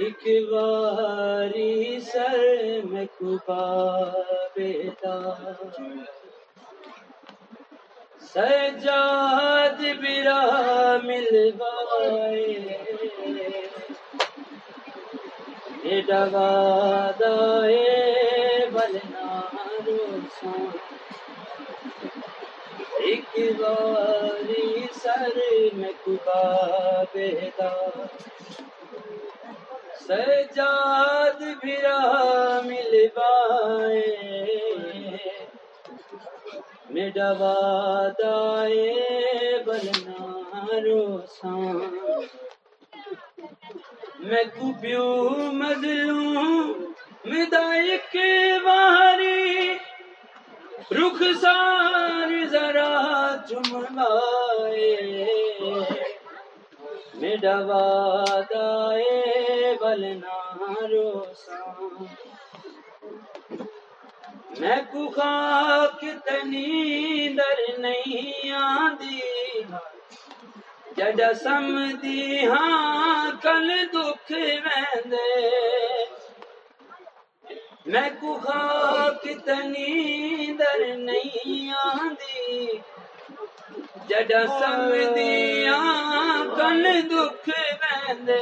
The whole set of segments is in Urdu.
ایک باری سر میں کبا بیتا سجاد برا ملوائے۔ ڈگا دائے بلنا روسان ایک باری سر میں کبا بیتا سجاد برا ملوائے میڈا وادائے بلنا روسان میں کبیو مظلوم مدائک واری رخ سار ذرا چمائے میڈا وادائے بلنا روسان میں کو خاک تنی در نہیں آندی جڈا سمدی ہاں کل دکھ ویندے میں کو خاک تنی در نہیں آندی جڈا سمدی ہاں کل دکھ ویندے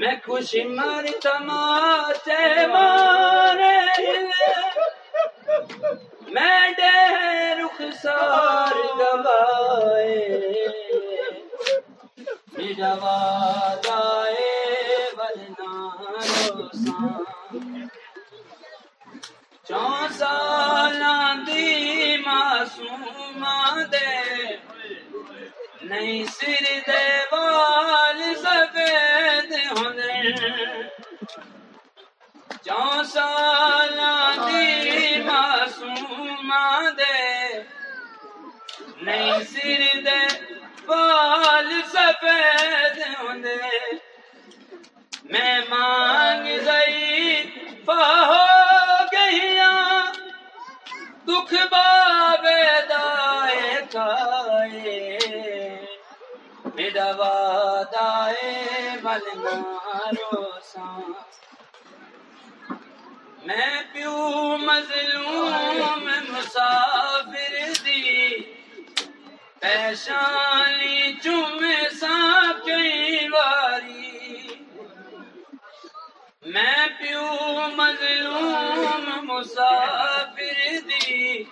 میں خوشی مر تماچے مارے میں ڈے رخ سار گوائے میرا وعدائے بلنا روسان چون سالاں دی معصوم نہیں سر دے وال سفید ہونے۔ چون سالاں دی معصوم دے نہیں سر دے وال سفید ہونے۔ میں مانگ میرا وعدائے بلنا میں پیو مظلوم مسافر دی۔ پیشانی چوم سا کئی واری۔ میں پیو مظلوم مسافر دی۔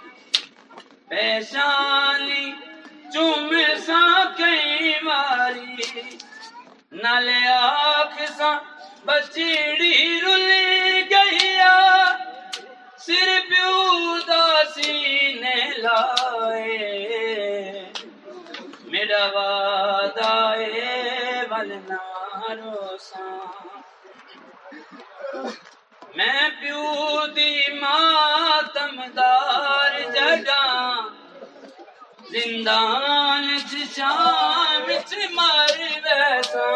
پیشانی نالے آنکھ سا بچیڑی رلی گئیا سر پیو داسی نے لائے میرا وعدہ وعدائے بلنا روسان میں پیو دی ماتم دار زندان شام چ مر ویسا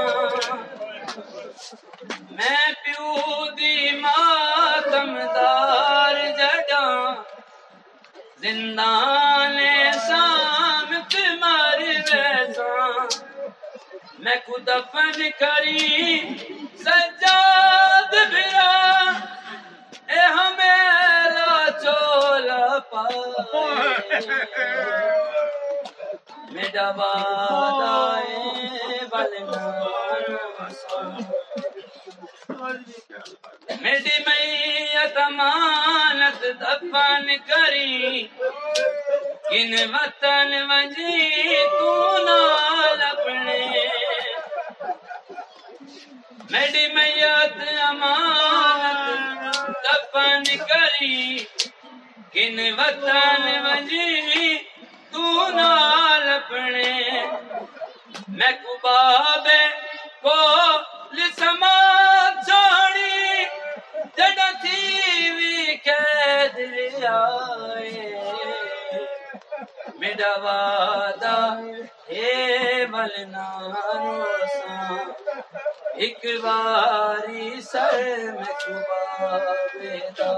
میں پیو دی ماتم دار جگہ زندان شام چ مر ویسا میں کو دفن کری سجاد بھرا۔ اے ہمیرا چولا پائے میرا میری میت امانت دفن کری۔ کن وطن وجی تو نال اپنے میری میت امانت دفن کری کن وطن وجی تو نال میں کو لسما جڑا تھی وی قید میرا وعدہ اے بلنا روسان ایک باری سر میں دا۔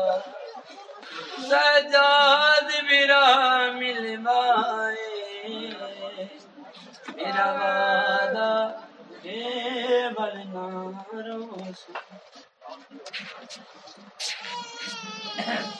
سجاد میرا وعدہ ہے ورنہ روز